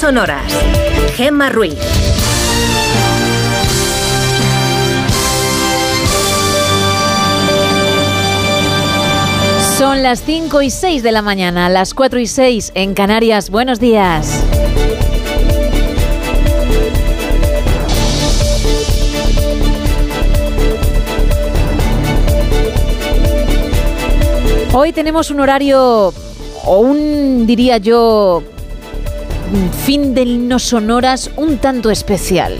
sonoras. Gemma Ruiz. Son las 5 y 6 de la mañana, las 4 y 6 en Canarias. Buenos días. Hoy tenemos un horario, o un, diría yo, fin de no sonoras un tanto especial,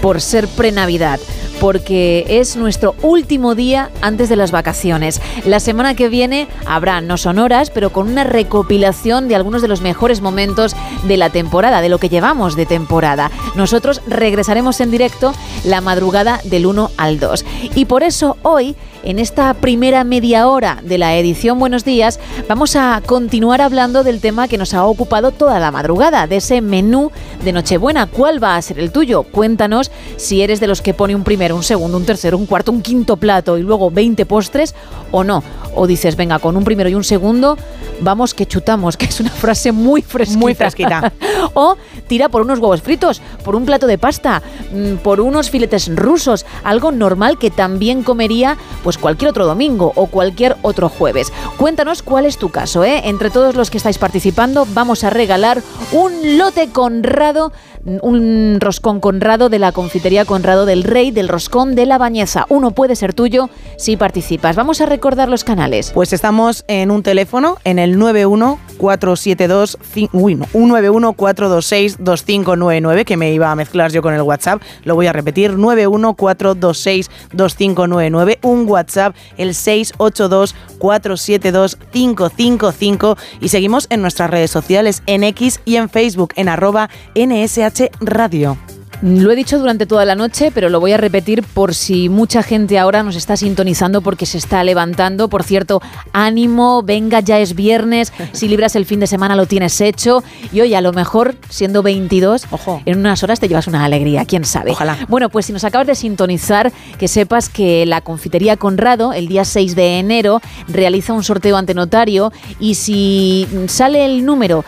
por ser pre-Navidad porque es nuestro último día antes de las vacaciones. La semana que viene habrá no sonoras, pero con una recopilación de algunos de los mejores momentos de la temporada, de lo que llevamos de temporada. Nosotros regresaremos en directo la madrugada del 1 al 2. Y por eso hoy en esta primera media hora de la edición Buenos Días vamos a continuar hablando del tema que nos ha ocupado toda la madrugada, de ese menú de Nochebuena. ¿Cuál va a ser el tuyo? Cuéntanos si eres de los que pone un un segundo, un tercero, un cuarto, un quinto plato y luego 20 postres o no. O dices, venga, con un primero y un segundo, vamos que chutamos, que es una frase muy fresquita. Muy fresquita. o tira por unos huevos fritos, por un plato de pasta, mm, por unos filetes rusos, algo normal que también comería pues cualquier otro domingo o cualquier otro jueves. Cuéntanos cuál es tu caso, ¿eh? Entre todos los que estáis participando vamos a regalar un lote Conrado, un roscón Conrado de la confitería Conrado del Rey, del roscón de la Bañeza. Uno puede ser tuyo si participas. Vamos a recordar los canales. Pues estamos en un teléfono en el 91472 uy, no, 914262599 que me iba a mezclar yo con el WhatsApp. Lo voy a repetir 914262599 un WhatsApp el 682-472-555 y seguimos en nuestras redes sociales en X y en Facebook en arroba NSH Radio. Lo he dicho durante toda la noche, pero lo voy a repetir por si mucha gente ahora nos está sintonizando porque se está levantando. Por cierto, ánimo, venga, ya es viernes. Si libras el fin de semana lo tienes hecho. Y hoy a lo mejor, siendo 22, Ojo. en unas horas te llevas una alegría, quién sabe. Ojalá. Bueno, pues si nos acabas de sintonizar, que sepas que la confitería Conrado, el día 6 de enero, realiza un sorteo ante notario y si sale el número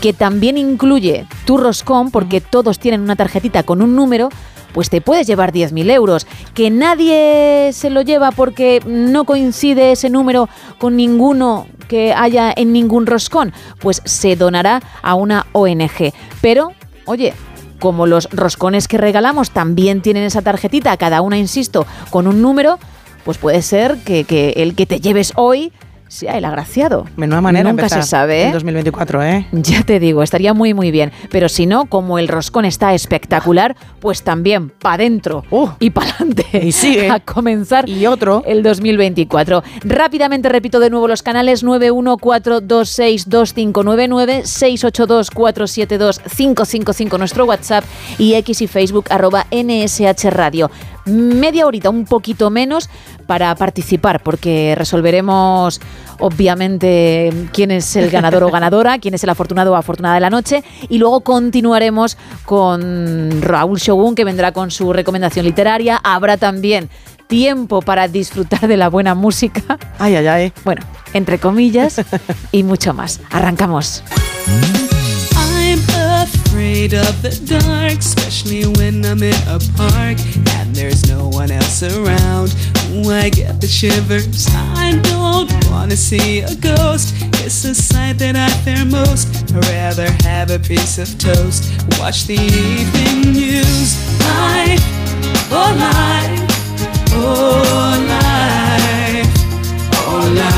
que también incluye tu roscón, porque todos tienen una tarjetita con un número, pues te puedes llevar 10.000 euros. Que nadie se lo lleva porque no coincide ese número con ninguno que haya en ningún roscón, pues se donará a una ONG. Pero, oye, como los roscones que regalamos también tienen esa tarjetita, cada una, insisto, con un número, pues puede ser que, que el que te lleves hoy sea el agraciado. Menuda manera Nunca empezar se sabe, En ¿eh? 2024, ¿eh? Ya te digo, estaría muy muy bien. Pero si no, como el roscón está espectacular, pues también para adentro Uh. y para adelante. Y sigue. A comenzar Y otro. el 2024. Rápidamente repito de nuevo los canales 914262599, 682472555 nuestro WhatsApp y X y Facebook arroba NSH Radio. Media horita, un poquito menos para participar, porque resolveremos obviamente quién es el ganador o ganadora, quién es el afortunado o afortunada de la noche, y luego continuaremos con Raúl Shogun, que vendrá con su recomendación literaria. Habrá también tiempo para disfrutar de la buena música. Ay, ay, ay. Bueno, entre comillas, y mucho más. Arrancamos. I'm afraid of the dark, especially when I'm in a park and there's no one else around. I get the shivers. I don't wanna see a ghost. It's a sight that I fear most. I'd rather have a piece of toast. Watch the evening news. Life, oh life, oh life, oh life.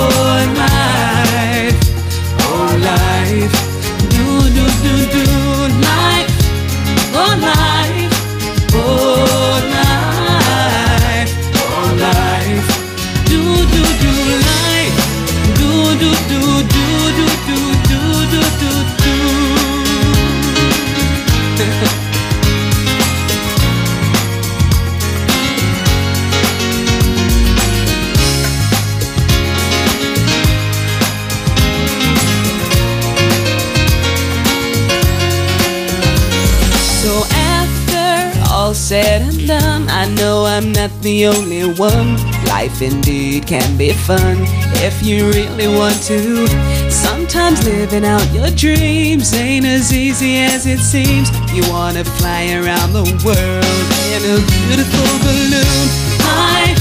Life indeed can be fun if you really want to. Sometimes living out your dreams ain't as easy as it seems. You wanna fly around the world in a beautiful balloon. I,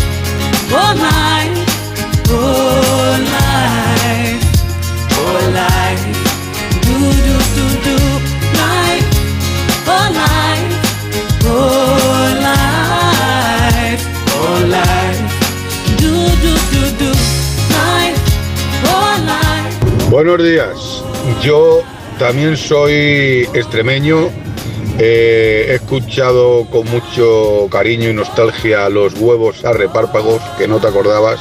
oh my, oh life, oh life, Buenos días. Yo también soy extremeño. Eh, he escuchado con mucho cariño y nostalgia los huevos a repárpagos que no te acordabas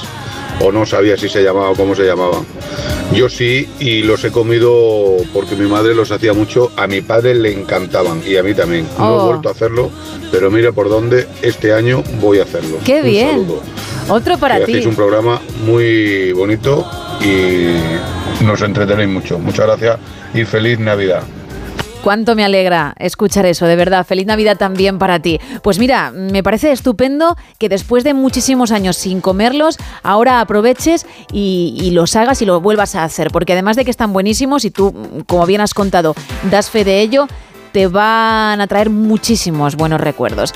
o no sabías si se llamaba o cómo se llamaban. Yo sí y los he comido porque mi madre los hacía mucho. A mi padre le encantaban y a mí también. No Oh. he vuelto a hacerlo, pero mira por dónde este año voy a hacerlo. ¡Qué Un bien! saludo. Otro para Que ti. hacéis un programa muy bonito y nos entretenéis mucho. Muchas gracias y feliz Navidad. Cuánto me alegra escuchar eso, de verdad. Feliz Navidad también para ti. Pues mira, me parece estupendo que después de muchísimos años sin comerlos, ahora aproveches y, y los hagas y lo vuelvas a hacer. Porque además de que están buenísimos y tú, como bien has contado, das fe de ello, te van a traer muchísimos buenos recuerdos.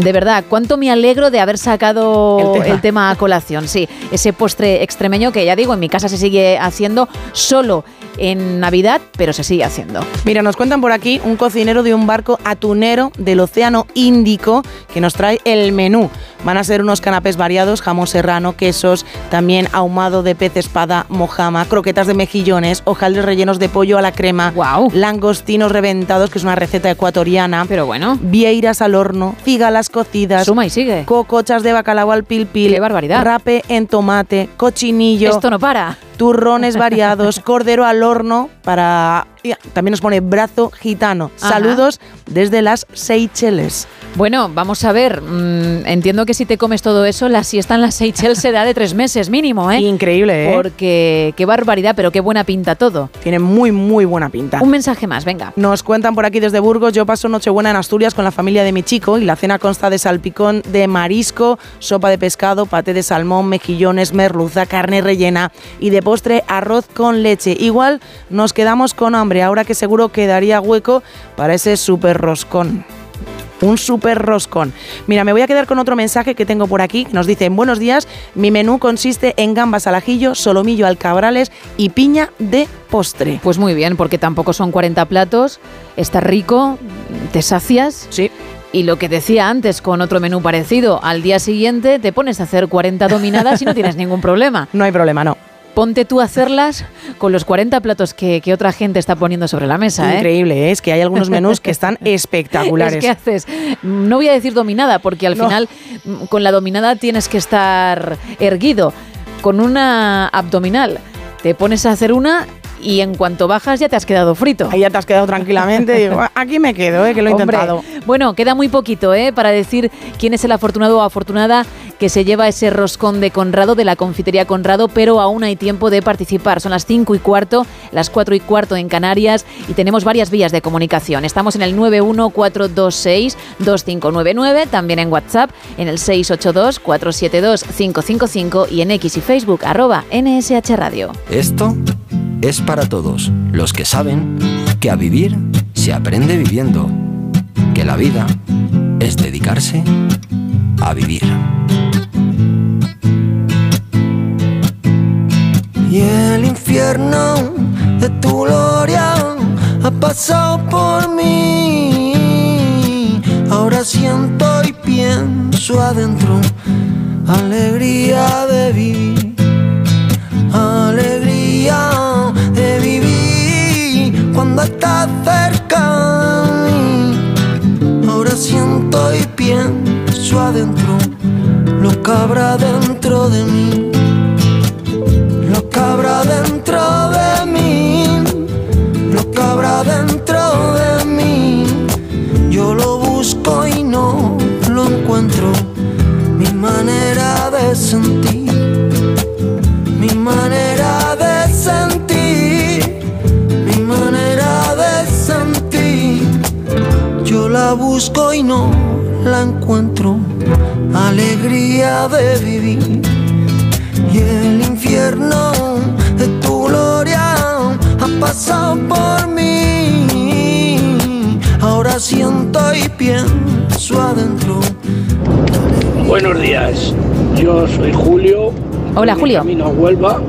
De verdad, cuánto me alegro de haber sacado El tema. el tema a colación. Sí, ese postre extremeño que ya digo, en mi casa se sigue haciendo solo en Navidad, pero se sigue haciendo. Mira, nos cuentan por aquí un cocinero de un barco atunero del Océano Índico que nos trae el menú. Van a ser unos canapés variados, jamón serrano, quesos, también ahumado de pez espada, mojama, croquetas de mejillones, hojaldres rellenos de pollo a la crema, Guau. langostinos reventados, que es una receta ecuatoriana, Pero bueno, vieiras al horno, cigalas cocidas, suma y sigue. cocochas de bacalao al pil pil, ¡Qué barbaridad! rape en tomate, cochinillo, Esto no para. Turrones variados, cordero al horno para... También nos pone brazo gitano. Ajá. Saludos desde las Seychelles. Bueno, vamos a ver. mm, entiendo que si te comes todo eso, la siesta en las Seychelles se da de tres meses mínimo, ¿eh? Increíble, ¿eh? Porque qué barbaridad, pero qué buena pinta todo. Tiene muy, muy buena pinta. Un mensaje más, venga. Nos cuentan por aquí desde Burgos, yo paso Nochebuena en Asturias con la familia de mi chico y la cena consta de salpicón de marisco, sopa de pescado, paté de salmón, mejillones, merluza, carne rellena y de postre arroz con leche. Igual nos quedamos con hambre, ahora que seguro quedaría hueco para ese super roscón. Un super roscón. Mira, me voy a quedar con otro mensaje que tengo por aquí. Nos dicen, buenos días, mi menú consiste en gambas al ajillo, solomillo al cabrales y piña de postre. Pues muy bien, porque tampoco son 40 platos, está rico, te sacias. Sí. Y lo que decía antes con otro menú parecido, al día siguiente te pones a hacer 40 dominadas y no tienes ningún problema. No hay problema, no. Ponte tú a hacerlas con los 40 platos que, que otra gente está poniendo sobre la mesa. ¿eh? Increíble, ¿eh? es que hay algunos menús que están espectaculares. Es que haces, no voy a decir dominada, porque al No. final mm, con la dominada tienes que estar erguido. Con una abdominal te pones a hacer una y en cuanto bajas ya te has quedado frito. Ahí ya te has quedado tranquilamente. Digo, "Ah, aquí me quedo, ¿eh? que lo he Hombre, intentado. Bueno, queda muy poquito ¿eh? para decir quién es el afortunado o afortunada que se lleva ese roscón de Conrado, de la confitería Conrado, pero aún hay tiempo de participar. Son las 5 y cuarto, las 4 y cuarto en Canarias y tenemos varias vías de comunicación. Estamos en el 914262599, también en WhatsApp en el 682472555 y en X y Facebook arroba NSH Radio. Esto es para todos los que saben que a vivir se aprende viviendo, que la vida es dedicarse a vivir. Y el infierno de tu gloria ha pasado por mí. Ahora siento y pienso adentro alegría de vivir alegría cuando estás cerca de mí. Ahora siento y pienso adentro lo que habrá dentro de mí, lo que habrá dentro de mí, lo que habrá dentro de mí. Yo lo busco y no lo encuentro, mi manera de sentir mi manera la busco y no la encuentro. alegría de vivir. Y el infierno de tu gloria ha pasado por mí. Ahora siento y pienso adentro. Buenos días, yo soy Julio. Hola, Julio. Camino a Huelva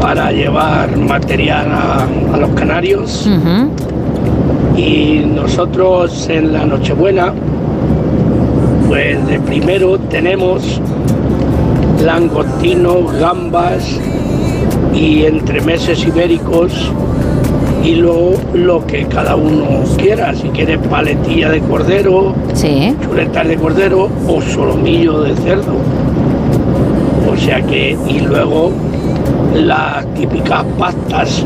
para llevar material a, a los canarios Ujú. Y nosotros en la Nochebuena, pues de primero tenemos langostinos, gambas y entremeses ibéricos y luego lo que cada uno quiera, si quiere paletilla de cordero, Sí. chuletas de cordero o solomillo de cerdo. O sea que, y luego las típicas pastas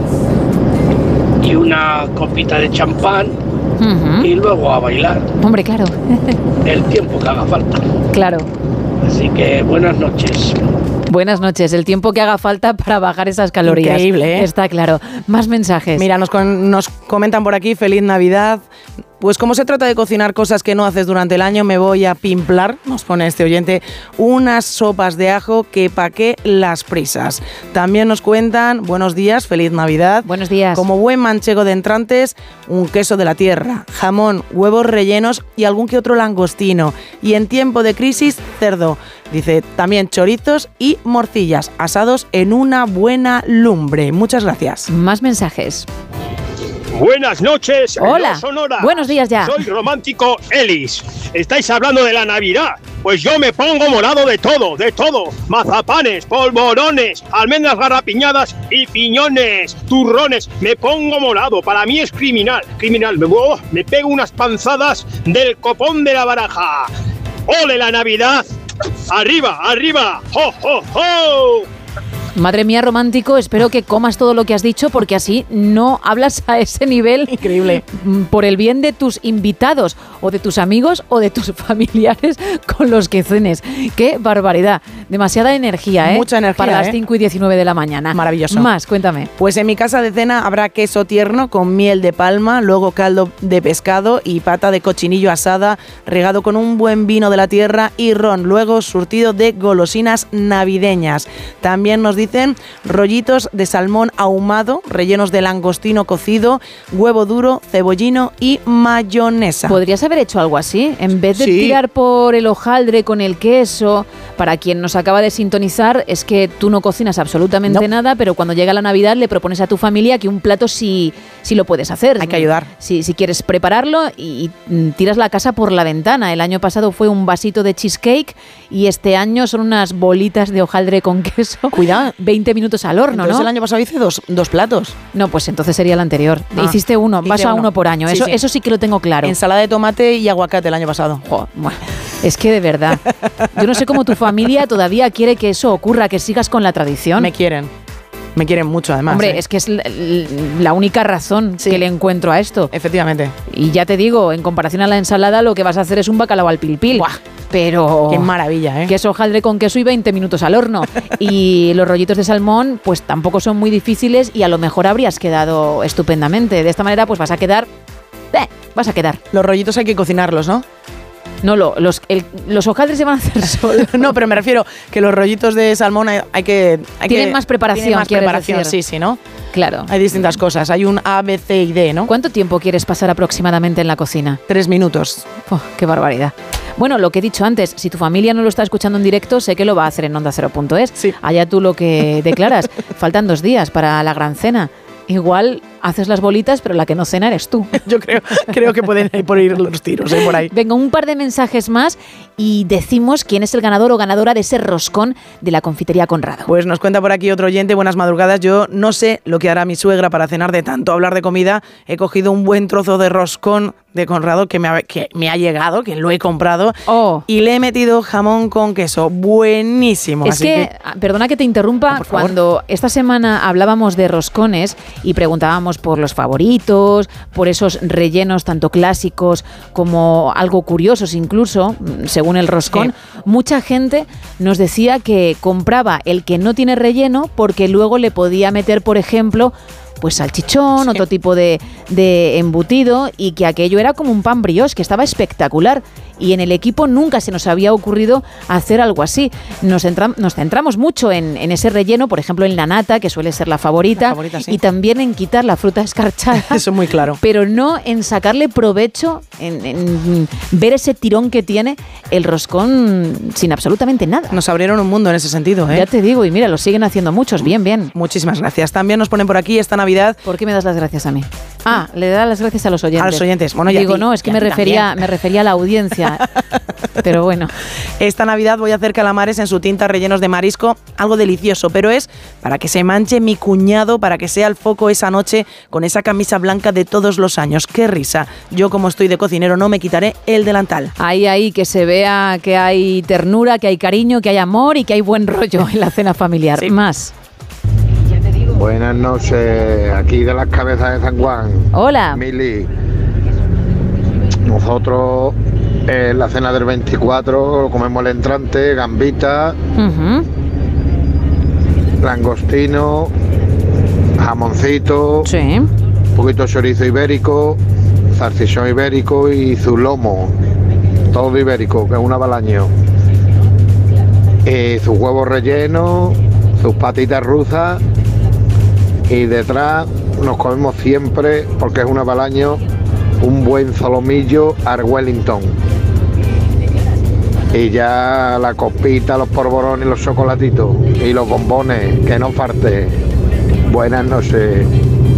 y una copita de champán y luego a bailar Hombre, claro. el tiempo que haga falta. claro. Así que buenas noches. Buenas noches. El tiempo que haga falta para bajar esas calorías. Increíble, ¿eh? Está claro. Más mensajes. Mira, nos, con- nos comentan por aquí, feliz Navidad. Pues como se trata de cocinar cosas que no haces durante el año, me voy a pimplar, nos pone este oyente, unas sopas de ajo que pa' qué las prisas. También nos cuentan, buenos días, feliz Navidad. Buenos días. Como buen manchego de entrantes, un queso de la tierra, jamón, huevos rellenos y algún que otro langostino. Y en tiempo de crisis, cerdo. Dice también chorizos y morcillas asados en una buena lumbre. Muchas gracias. Más mensajes. Buenas noches. Hola. Sonora. Buenos días ya. Soy romántico Ellis. Estáis hablando de la Navidad. Pues yo me pongo morado de todo, de todo. Mazapanes, polvorones, almendras garrapiñadas y piñones, turrones. Me pongo morado. Para mí es criminal. Criminal. Me, oh, me pego unas panzadas del copón de la baraja. ¡Ole la Navidad! ¡Arriba, arriba! ¡Ho, ho, ho! Madre mía, romántico, espero que comas todo lo que has dicho porque así no hablas a ese nivel. Increíble. mm, Por el bien de tus invitados o de tus amigos o de tus familiares con los que cenes. Qué barbaridad. Demasiada energía, ¿eh? Mucha energía, Para las ¿eh? 5 y 19 de la mañana. Maravilloso. Más, cuéntame. Pues en mi casa de cena habrá queso tierno con miel de palma, luego caldo de pescado y pata de cochinillo asada, regado con un buen vino de la tierra y ron, luego surtido de golosinas navideñas. También nos dicen rollitos de salmón ahumado, rellenos de langostino cocido, huevo duro, cebollino y mayonesa. ¿Podrías haber hecho algo así? En vez de Sí. tirar por el hojaldre con el queso, para quien nos acaba de sintonizar, es que tú no cocinas absolutamente No. nada, pero cuando llega la Navidad le propones a tu familia que un plato sí, sí lo puedes hacer. Hay que ayudar. Si, si quieres prepararlo y, y, mm, tiras la casa por la ventana. El año pasado fue un vasito de cheesecake y este año son unas bolitas de hojaldre con queso. Cuidado. 20 minutos al horno, Entonces ¿no? el año pasado hice dos, dos platos. No, pues entonces sería el anterior. Ah, Hiciste uno, vas a uno. uno por año. Sí, eso, sí. eso sí que lo tengo claro. Ensalada de tomate y aguacate el año pasado. Jo, bueno, es que de verdad, yo no sé cómo tu familia todavía quiere que eso ocurra, que sigas con la tradición. Me quieren. Me quieren mucho además. Hombre, ¿eh? es que es la, única razón Sí. que le encuentro a esto. Efectivamente. Y ya te digo, en comparación a la ensalada, lo que vas a hacer es un bacalao al pilpil. Buah. Pero... Qué maravilla, ¿eh? Queso hojaldre con queso y 20 minutos al horno. y los rollitos de salmón, pues tampoco son muy difíciles y a lo mejor habrías quedado estupendamente. De esta manera, pues vas a quedar... eh, vas a quedar. Los rollitos hay que cocinarlos, ¿no? No, lo- los, el- los hojaldres se van a hacer solos. no, pero me refiero que los rollitos de salmón hay, hay que... hay Tienen que- más preparación, tienen más preparación, decir. sí, sí, ¿no? Claro. Hay distintas cosas. Hay un A, B, C y D, ¿no? ¿Cuánto tiempo quieres pasar aproximadamente en la cocina? Tres minutos. Oh, ¡Qué barbaridad! Bueno, lo que he dicho antes, si tu familia no lo está escuchando en directo, sé que lo va a hacer en onda 0.es. Sí. Allá tú lo que declaras. Faltan dos días para la gran cena. Igual haces las bolitas, pero la que no cena eres tú. Yo creo, creo que pueden ir por ir los tiros, ¿eh? Por ahí. Venga, un par de mensajes más y decimos quién es el ganador o ganadora de ese roscón de la confitería Conrado. Pues nos cuenta por aquí otro oyente, buenas madrugadas. Yo no sé lo que hará mi suegra para cenar de tanto hablar de comida. He cogido un buen trozo de roscón de Conrado que me ha, que me ha llegado, que lo he comprado, Oh. y le he metido jamón con queso. Buenísimo. Es Así que, ah, perdona que te interrumpa, Ah, cuando esta semana hablábamos de roscones y preguntábamos por los favoritos, por esos rellenos tanto clásicos como algo curiosos incluso, mm, según el roscón, mucha gente nos decía que compraba el que no tiene relleno porque luego le podía meter, por ejemplo, pues salchichón, otro tipo de, de embutido y que aquello era como un pan brioche, que estaba espectacular. Y en el equipo nunca se nos había ocurrido hacer algo así. Nos, centra- nos centramos mucho en, en ese relleno, por ejemplo en la nata, que suele ser la favorita, La favorita, sí. y también en quitar la fruta escarchada. Eso es muy claro. Pero no en sacarle provecho, en, en ver ese tirón que tiene el roscón sin absolutamente nada. Nos abrieron un mundo en ese sentido, ¿eh? Ya te digo, y mira, lo siguen haciendo muchos. Bien, bien. Muchísimas gracias. También nos ponen por aquí esta Navidad ¿Por qué me das las gracias a mí? Ah, le da las gracias a los oyentes. A los oyentes. Bueno, y a Digo, no, es que me refería, también. me refería a la audiencia. Pero bueno. Esta Navidad voy a hacer calamares en su tinta rellenos de marisco, algo delicioso, pero es para que se manche mi cuñado, para que sea el foco esa noche con esa camisa blanca de todos los años. ¡Qué risa! Yo como estoy de cocinero no me quitaré el delantal. Ahí, ahí, que se vea que hay ternura, que hay cariño, que hay amor y que hay buen rollo en la cena familiar. Más. Buenas noches, aquí de las cabezas de San Juan. Hola. Mili. Nosotros en la cena del 24 comemos el entrante, gambita, langostino, jamoncito, Sí. un poquito de chorizo ibérico, zarcisión ibérico y zulomo. Todo ibérico, que es un abalaño. Y sus huevos rellenos, sus patitas rusas y detrás nos comemos siempre, porque es un abalaño, un buen solomillo al Wellington. Y ya la copita, los porborones, los chocolatitos y los bombones, que no falte. Buenas noches.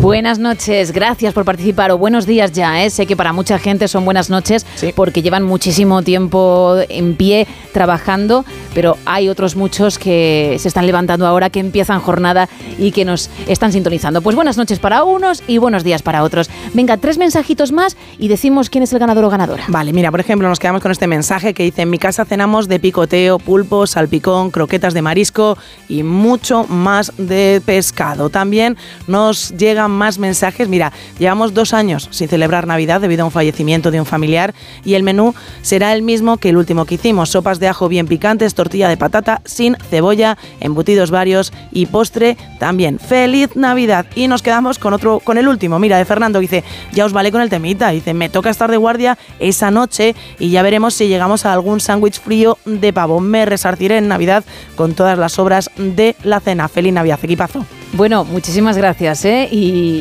Buenas noches, gracias por participar o buenos días ya, ¿eh? sé que para mucha gente son buenas noches porque llevan muchísimo tiempo en pie trabajando, pero hay otros muchos que se están levantando ahora, que empiezan jornada y que nos están sintonizando. Pues buenas noches para unos y buenos días para otros. Venga, tres mensajitos más y decimos quién es el ganador o ganadora. Vale, mira, por ejemplo, nos quedamos con este mensaje que dice, en mi casa cenamos de picoteo, pulpo, salpicón, croquetas de marisco y mucho más de pescado. También nos llegan más mensajes. Mira, llevamos dos años sin celebrar Navidad debido a un fallecimiento de un familiar y el menú será el mismo que el último que hicimos. Sopas de ajo bien picantes, tortilla de patata sin cebolla, embutidos varios y postre también. ¡Feliz Navidad! Y nos quedamos con otro, con el último. Mira, de Fernando, dice, ya os vale con el temita. Dice, me toca estar de guardia esa noche y ya veremos si llegamos a algún sándwich frío de pavo. Me resarciré en Navidad con todas las obras de la cena. ¡Feliz Navidad, equipazo! Bueno, muchísimas gracias, ¿eh?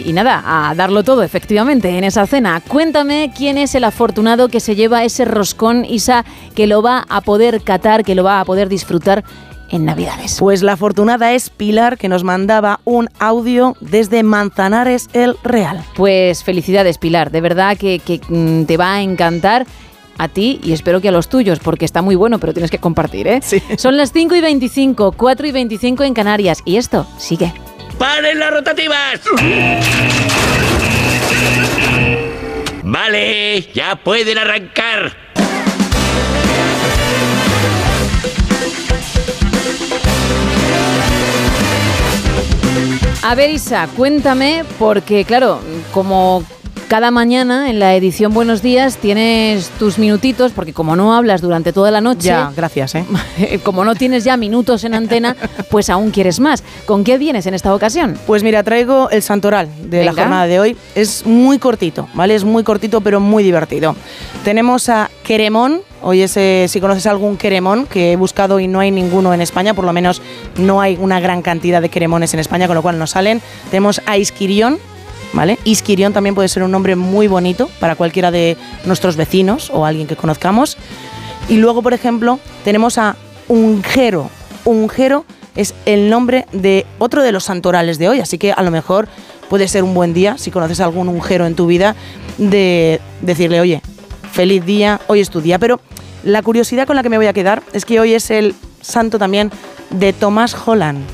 Y nada, a darlo todo, efectivamente, en esa cena. Cuéntame quién es el afortunado que se lleva ese roscón, Isa, que lo va a poder catar, que lo va a poder disfrutar en Navidades. Pues la afortunada es Pilar, que nos mandaba un audio desde Manzanares el Real. Pues felicidades, Pilar. De verdad que, que, mm, te va a encantar a ti y espero que a los tuyos, porque está muy bueno, pero tienes que compartir, ¿eh? Son las 5 y 25, 4 y 25 en Canarias. Y esto sigue. ¡Paren las rotativas! Vale, ya pueden arrancar. A ver, Isa, cuéntame, porque claro, como cada mañana en la edición Buenos Días tienes tus minutitos, porque como no hablas durante toda la noche, Ya, gracias, ¿eh? como no tienes ya minutos en antena, pues aún quieres más. ¿Con qué vienes en esta ocasión? Pues mira, traigo el santoral de la jornada de hoy. Es muy cortito, ¿vale? Es muy cortito, pero muy divertido. Tenemos a Queremón. Hoy es, eh, si conoces algún queremón, que he buscado y no hay ninguno en España, por lo menos no hay una gran cantidad de queremones en España, con lo cual no salen. Tenemos a Isquirión, ¿vale? Isquirión también puede ser un nombre muy bonito para cualquiera de nuestros vecinos o alguien que conozcamos. Y luego, por ejemplo, tenemos a Ungero. Ungero es el nombre de otro de los santorales de hoy, así que a lo mejor puede ser un buen día, si conoces algún Ungero en tu vida, de decirle, oye, feliz día, hoy es tu día. Pero la curiosidad con la que me voy a quedar es que hoy es el santo también de Tomás Holland.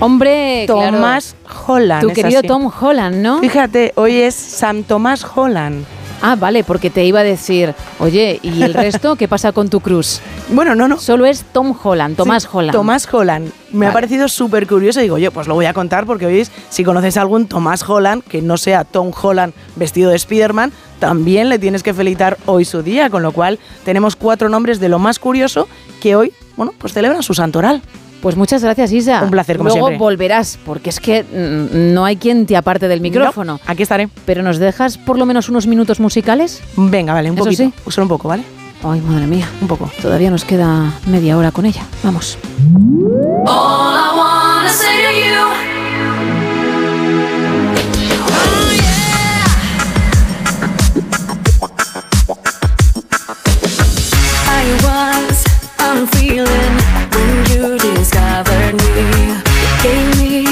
Hombre, claro. Tomás Holland. Tu querido así. Tom Holland, ¿no? Fíjate, hoy es San Tomás Holland. Ah, vale, porque te iba a decir, oye, ¿y el resto qué pasa con tu cruz? Bueno, no, no. Solo es Tom Holland, Tomás Sí, Holland. Tomás Holland. Me ha parecido súper curioso y digo, yo, pues lo voy a contar porque oís, si conoces a algún Tomás Holland, que no sea Tom Holland vestido de Spiderman, también le tienes que felicitar hoy su día, con lo cual tenemos cuatro nombres de lo más curioso que hoy, bueno, pues celebran su santoral. Pues muchas gracias, Isa. Un placer, como Luego siempre. volverás, porque es que mm, no hay quien te aparte del micrófono. No, aquí estaré. Pero nos dejas por lo menos unos minutos musicales. Venga, vale, un Eso poquito. sí. Solo un poco, ¿vale? Ay, madre mía. Un poco. Todavía nos queda media hora con ella. Vamos. All I wanna say to you. I was you discovered me. Gave me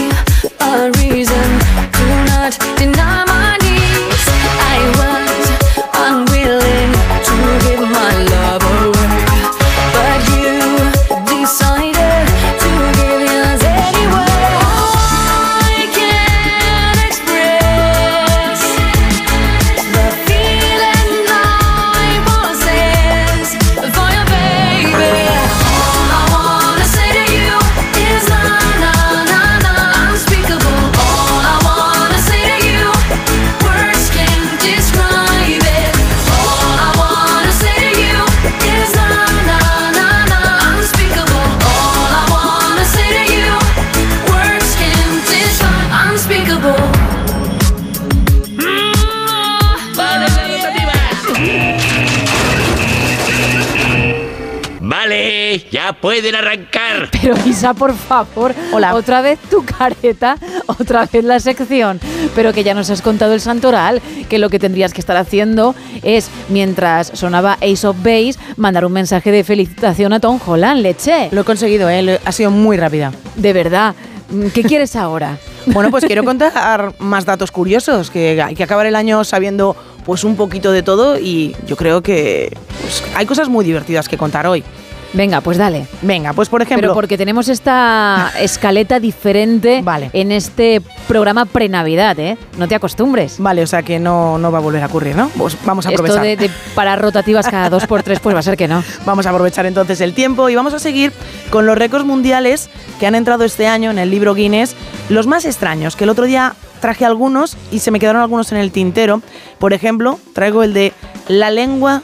ya pueden arrancar. Pero Isa, por favor, Hola. otra vez tu careta, otra vez la sección. Pero que ya nos has contado el santoral, que lo que tendrías que estar haciendo es, mientras sonaba Ace of Base, mandar un mensaje de felicitación a Tom Holland, leche. Lo he conseguido, ¿eh? Ha sido muy rápida. De verdad. ¿Qué quieres ahora? Bueno, pues quiero contar más datos curiosos, que hay que acabar el año sabiendo pues un poquito de todo y yo creo que pues, hay cosas muy divertidas que contar hoy. Venga, pues dale. Venga, pues por ejemplo... Pero porque tenemos esta escaleta diferente Vale. en este programa pre-Navidad, ¿eh? No te acostumbres. Vale, o sea que no, no va a volver a ocurrir, ¿no? Pues vamos a Esto aprovechar. de, de parar rotativas cada dos por tres, pues va a ser que no. Vamos a aprovechar entonces el tiempo y vamos a seguir con los récords mundiales que han entrado este año en el libro Guinness, los más extraños, que el otro día traje algunos y se me quedaron algunos en el tintero. Por ejemplo, traigo el de la lengua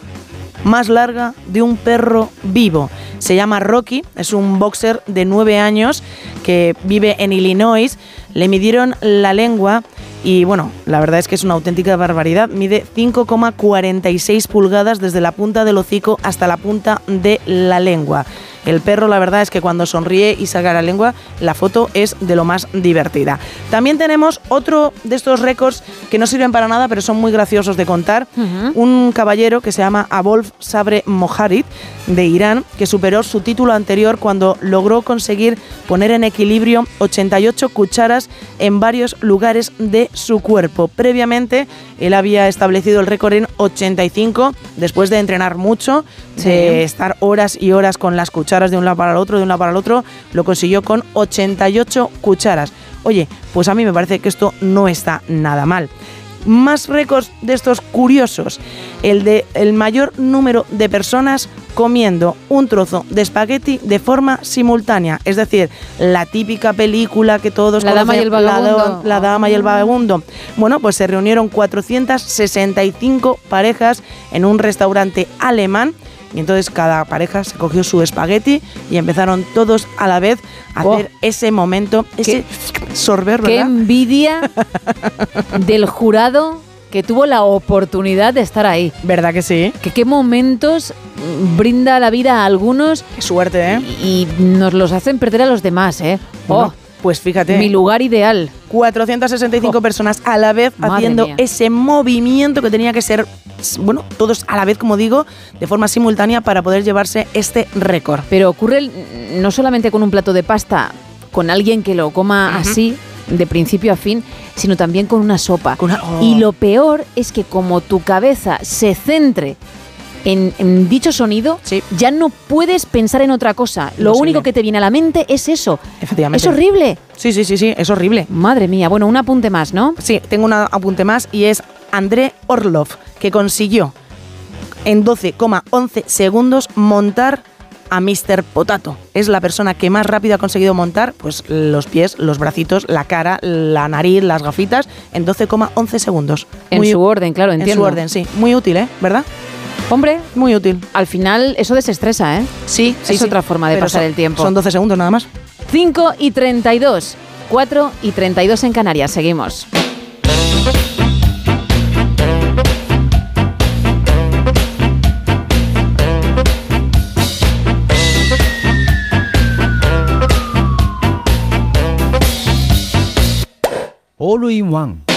más larga de un perro vivo. Se llama Rocky, es un boxer de 9 años que vive en Illinois. Le midieron la lengua y bueno, la verdad es que es una auténtica barbaridad. Mide 5,46 pulgadas desde la punta del hocico hasta la punta de la lengua. El perro, la verdad es que cuando sonríe y saca la lengua, la foto es de lo más divertida. También tenemos otro de estos récords que no sirven para nada, pero son muy graciosos de contar. Un caballero que se llama Abolf Sabre Moharid de Irán, que superó su título anterior cuando logró conseguir poner en equilibrio 88 cucharas en varios lugares de su cuerpo. Previamente, él había establecido el récord en 85, después de entrenar mucho, de estar horas y horas con las cucharas de un lado para el otro, de un lado para el otro, lo consiguió con 88 cucharas. Oye, pues a mí me parece que esto no está nada mal. Más récords de estos curiosos. El de el mayor número de personas comiendo un trozo de espagueti de forma simultánea. Es decir, la típica película que todos La dama y el conocen, la. La, dama y el vagabundo. Bueno, pues se reunieron 465 parejas en un restaurante alemán. Y entonces cada pareja se cogió su espagueti y empezaron todos a la vez a Oh. hacer ese momento, ese sorber, Qué envidia del jurado que tuvo la oportunidad de estar ahí. ¿Verdad que sí? Que qué momentos brinda la vida a algunos Qué suerte, ¿eh? y nos los hacen perder a los demás, ¿eh? Bueno, Oh, pues fíjate. mi lugar ideal. 465 Oh. personas a la vez Madre haciendo mía. ese movimiento que tenía que ser, bueno, todos a la vez, como digo, de forma simultánea para poder llevarse este récord. Pero ocurre no solamente con un plato de pasta, con alguien que lo coma así, de principio a fin, sino también con una sopa. Con una- oh. Y lo peor es que como tu cabeza se centre en, en dicho sonido, Sí. ya no puedes pensar en otra cosa. Lo único que te viene a la mente es eso. Efectivamente. Es horrible. Sí, sí, sí, sí, es horrible. Madre mía, bueno, un apunte más, ¿no? Sí, tengo un apunte más y es André Orlov, que consiguió en 12,11 segundos montar a Mr. Potato. Es la persona que más rápido ha conseguido montar pues, los pies, los bracitos, la cara, la nariz, las gafitas en 12,11 segundos. En Muy- su orden, claro, En entiendo. su orden, sí. Muy útil, ¿eh? ¿Verdad? Hombre, muy útil. Al final eso desestresa, ¿eh? Sí, sí es sí. otra forma de Pero pasar son, el tiempo. Son 12 segundos nada más. 5 y 32. 4 y 32 en Canarias. Seguimos. All in one.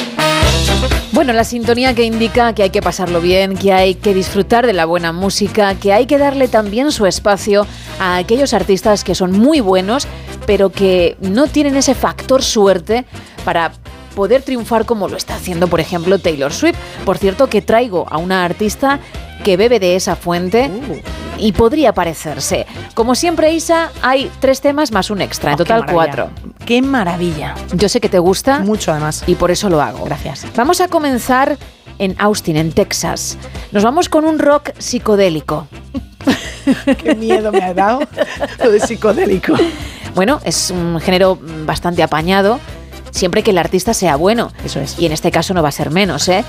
Bueno, la sintonía que indica que hay que pasarlo bien, que hay que disfrutar de la buena música, que hay que darle también su espacio a aquellos artistas que son muy buenos, pero que no tienen ese factor suerte para poder triunfar como lo está haciendo, por ejemplo, Taylor Swift. Por cierto, que traigo a una artista que bebe de esa fuente y podría parecerse. Como siempre, Isa, hay tres temas más un extra, en Oh, qué total cuatro. ¡Qué maravilla! Yo sé que te gusta. Mucho además. Y por eso lo hago. Gracias. Vamos a comenzar en Austin, en Texas. Nos vamos con un rock psicodélico. ¡Qué miedo me ha dado lo de psicodélico! Bueno, es un género bastante apañado, siempre que el artista sea bueno. Eso es. Y en este caso no va a ser menos, ¿eh?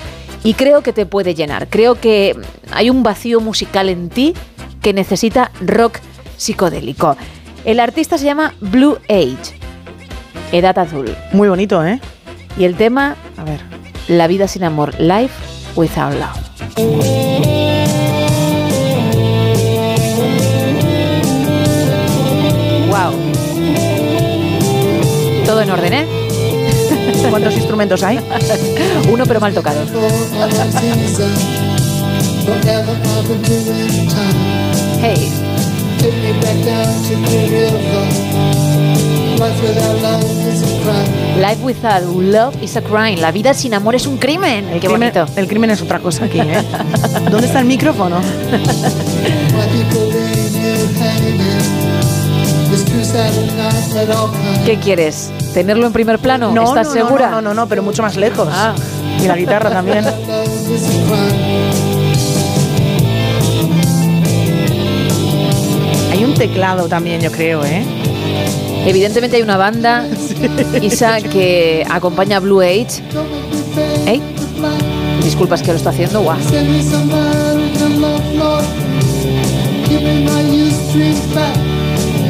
Y creo que te puede llenar. Creo que hay un vacío musical en ti que necesita rock psicodélico. El artista se llama Blue Age, Edad Azul. Muy bonito, ¿eh? Y el tema, A ver. La vida sin amor, Life Without Love. Todo en orden, ¿eh? ¿Cuántos instrumentos hay? Uno pero mal tocado. Hey. Life without love is a crime. La vida sin amor es un crimen. El Qué crimen, bonito. el crimen es otra cosa aquí, ¿eh? ¿Dónde está el micrófono? ¿Qué quieres? ¿Tenerlo en primer plano? No, ¿Estás no, segura? No, no, no, no, pero mucho más lejos. Ah. Y la guitarra también. Hay un teclado también, yo creo, ¿eh? Evidentemente hay una banda, Isa, que acompaña a Blue Age. ¿Eh? Disculpas que lo está haciendo, guau.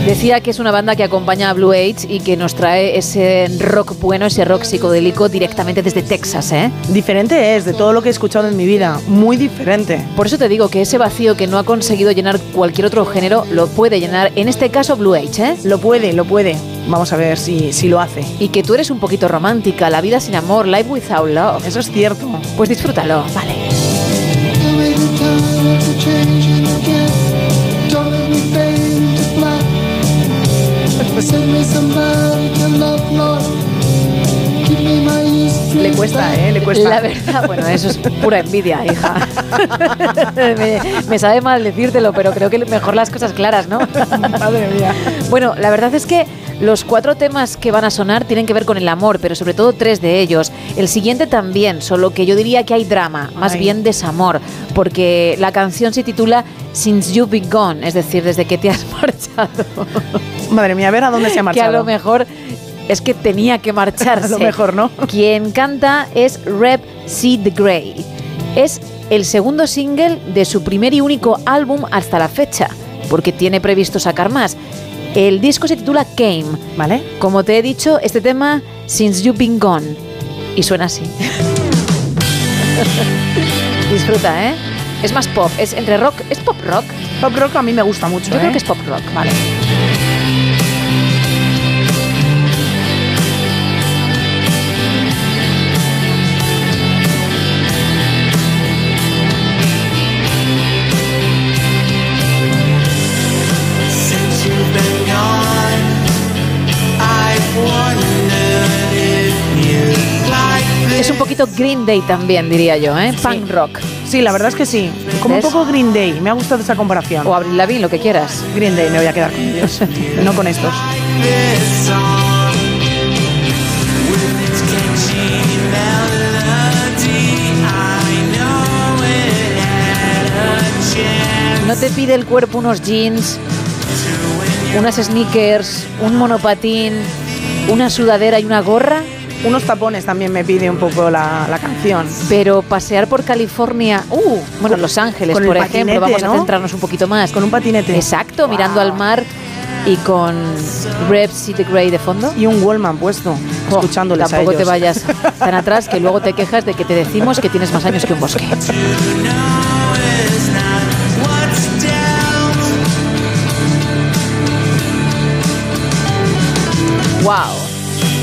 Decía que es una banda que acompaña a Blue Age y que nos trae ese rock bueno, ese rock psicodélico directamente desde Texas, ¿eh? Diferente es de todo lo que he escuchado en mi vida. Muy diferente. Por eso te digo que ese vacío que no ha conseguido llenar cualquier otro género lo puede llenar, en este caso Blue Age, ¿eh? Lo puede, lo puede. Vamos a ver si, si lo hace. Y que tú eres un poquito romántica, la vida sin amor, life without love. Eso es cierto. Pues disfrútalo, vale. Le cuesta, ¿eh? Le cuesta. La verdad, bueno, eso es pura envidia, hija. me, me sabe mal decírtelo, pero creo que mejor las cosas claras, ¿no? Madre mía. Bueno, la verdad es que los cuatro temas que van a sonar tienen que ver con el amor, pero sobre todo tres de ellos. El siguiente también, solo que yo diría que hay drama, más Ay. bien desamor, porque la canción se titula Since You've Been Gone, es decir, desde que te has marchado. Madre mía, a ver a dónde se ha que a marchado. lo mejor es que tenía que marcharse. A lo mejor, ¿no? Quien canta es Rep C. The Grey. Es el segundo single de su primer y único álbum hasta la fecha, porque tiene previsto sacar más. El disco se titula Came. ¿Vale? Como te he dicho, este tema, Since You've Been Gone. Y suena así. Disfruta, ¿eh? Es más pop, es entre rock, es pop rock. Pop rock a mí me gusta mucho. Yo ¿eh? creo que es pop rock, vale. Poquito Green Day también, diría yo, ¿eh? Punk rock. Sí, la verdad es que sí. Como un poco Green Day. Me ha gustado esa comparación. O Avril Lavigne, lo que quieras. Green Day, me voy a quedar con ellos. no con estos. No te pide el cuerpo unos jeans, unas sneakers, un monopatín, una sudadera y una gorra, Unos tapones también me pide un poco la, la canción. pero pasear por California, uh, bueno, Los Ángeles, por ejemplo, patinete, vamos a ¿no? centrarnos un poquito más. Con un patinete. Exacto, mirando al mar y con Rep City Grey de fondo. Y un Wallman puesto, Jo, escuchándoles a Tampoco te vayas tan atrás que luego te quejas de que te decimos que tienes más años que un bosque. ¡Wow!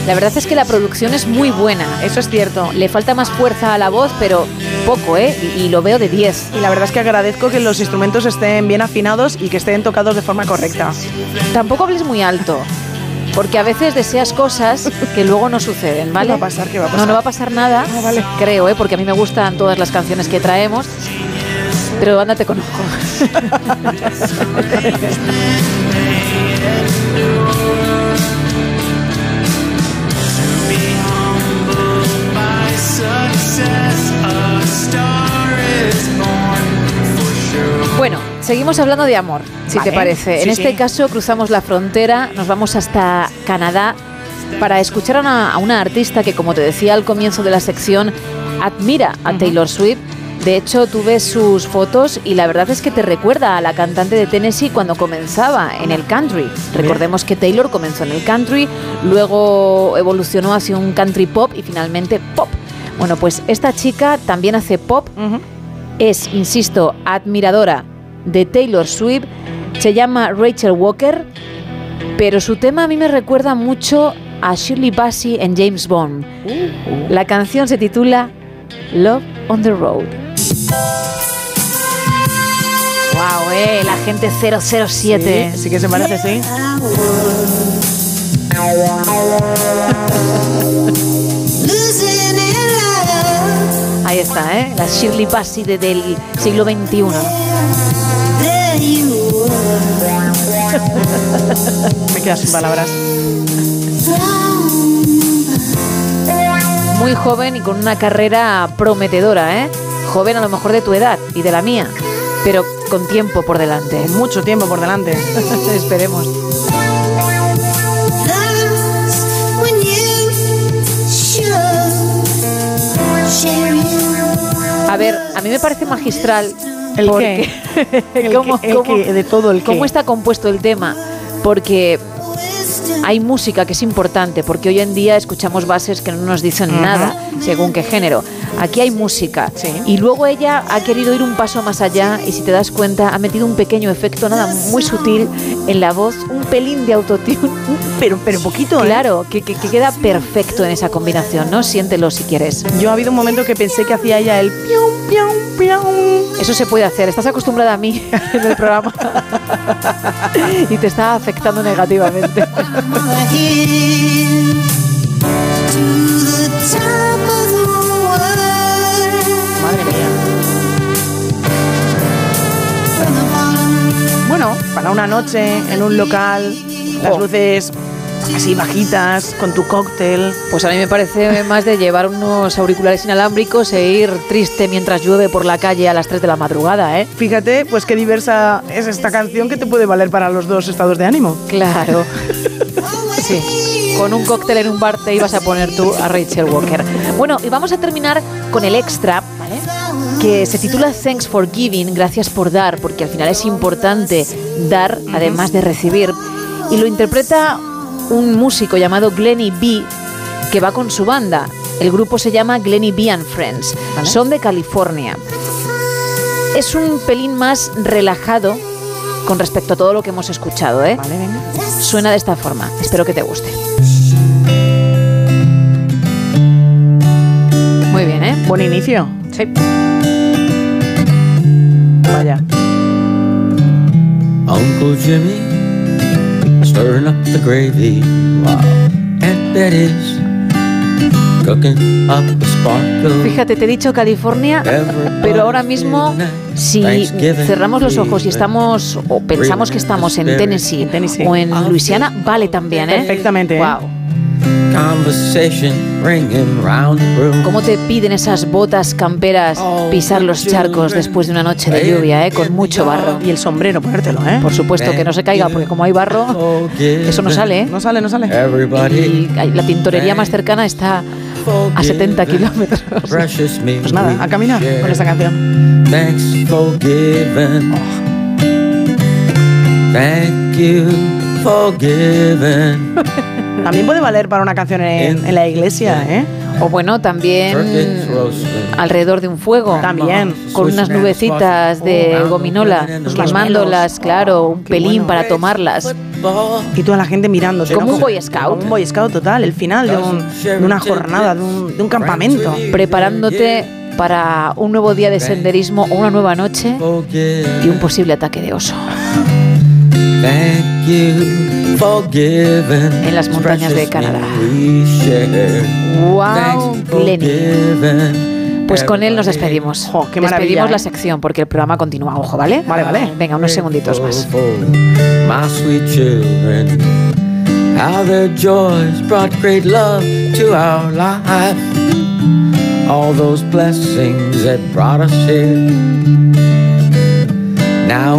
La verdad es que la producción es muy buena. Eso es cierto. Le falta más fuerza a la voz, pero poco, ¿eh? Y, y lo veo de 10. Y la verdad es que agradezco que los instrumentos estén bien afinados y que estén tocados de forma correcta. Tampoco hables muy alto. Porque a veces deseas cosas que luego no suceden, ¿vale? ¿Qué va a pasar? ¿Qué va a pasar? No, no va a pasar nada. Creo, ¿eh? Porque a mí me gustan todas las canciones que traemos. Pero ándate con ojo. seguimos hablando de amor, si te parece. en sí, este sí. caso cruzamos la frontera, nos vamos hasta Canadá para escuchar a una, a una artista que, como te decía al comienzo de la sección, admira a Taylor Swift. De hecho, tú ves sus fotos y la verdad es que te recuerda a la cantante de Tennessee cuando comenzaba en el country. Recordemos que Taylor comenzó en el country, luego evolucionó hacia un country pop y finalmente pop. Bueno, pues esta chica también hace pop, es, insisto, admiradora de Taylor Swift, se llama Rachel Walker, pero su tema a mí me recuerda mucho a Shirley Bassey en James Bond. La canción se titula Love on the Road. Wow, eh, la gente 007. Sí, sí que se parece, sí. Ahí está, ¿eh? La Shirley Bassey de- del siglo XXI. Me quedas sin palabras. Muy joven y con una carrera prometedora, ¿eh? Joven a lo mejor de tu edad y de la mía, pero con tiempo por delante. Mucho tiempo por delante. Esperemos. A ver, a mí me parece magistral. ¿El porque- ¿El cómo- qué? ¿El cómo- qué? De todo el qué. ¿Cómo está compuesto el tema? Porque hay música que es importante, porque hoy en día escuchamos bases que no nos dicen nada, según qué género. Aquí hay música. Y luego ella ha querido ir un paso más allá y si te das cuenta ha metido un pequeño efecto, nada muy sutil, en la voz, un pelín de autotune. Pero, pero poquito, ¿eh? Claro, que, que- que queda perfecto en esa combinación, ¿no? Siéntelo si quieres. Yo ha habido un momento que pensé que hacía ella el pium, pium, pium. Eso se puede hacer. Estás acostumbrada a mí en el programa y te está afectando negativamente. Para una noche en un local, las luces así bajitas, con tu cóctel. Pues a mí me parece más de llevar unos auriculares inalámbricos e ir triste mientras llueve por la calle a las 3 de la madrugada, ¿eh? Fíjate, pues qué diversa es esta canción que te puede valer para los dos estados de ánimo. Claro. Sí. Con un cóctel en un bar te ibas a poner tú a Rachel Walker. Bueno, y vamos a terminar con el extra, ¿vale? Que se titula Thanks for Giving, gracias por dar, porque al final es importante dar además de recibir. Y lo interpreta un músico llamado Glenny B, que va con su banda. El grupo se llama Glenny B and Friends. Son de California. Es un pelín más relajado con respecto a todo lo que hemos escuchado, ¿eh? Vale, venga. Suena de esta forma. Espero que te guste. Muy bien, ¿eh? Buen inicio. Sí. Vaya. Uncle Jimmy stirring up the gravy. Wow. Aunt Betty's cooking up a sparkle. Fíjate, te he dicho California, pero ahora mismo si cerramos los ojos y estamos o pensamos que estamos en Tennessee, o en Luisiana, vale también, ¿eh? Perfectamente, ¿eh? Wow. ¿Cómo te piden esas botas camperas pisar los charcos después de una noche de lluvia, eh? Con mucho barro. Y el sombrero, ponértelo, ¿eh? Por supuesto, que no se caiga, porque como hay barro, eso no sale, ¿eh? No sale, no sale. Everybody Y la tintorería más cercana está a 70 kilómetros. precious me. Pues nada, a caminar con esta canción. Thanks for giving. Thank you for giving. También puede valer para una canción en, en la iglesia, ¿eh? O bueno, también alrededor de un fuego. También. Con unas nubecitas de gominola, quemándolas, claro, un pelín para tomarlas. Y toda la gente mirándote. Como un Boy Scout. Como un Boy Scout total, el final de, un- de una jornada, de un, de un campamento. Preparándote para un nuevo día de senderismo o una nueva noche y un posible ataque de oso. En las montañas de Canadá. Wow, Lenny. Pues con él nos despedimos. qué despedimos maravilla, la ¿eh? sección porque el programa continúa, ojo, ¿vale? Vale, vale. Venga, unos segunditos más. My sweet children, how their joys brought great love to our life. All those blessings that brought us here.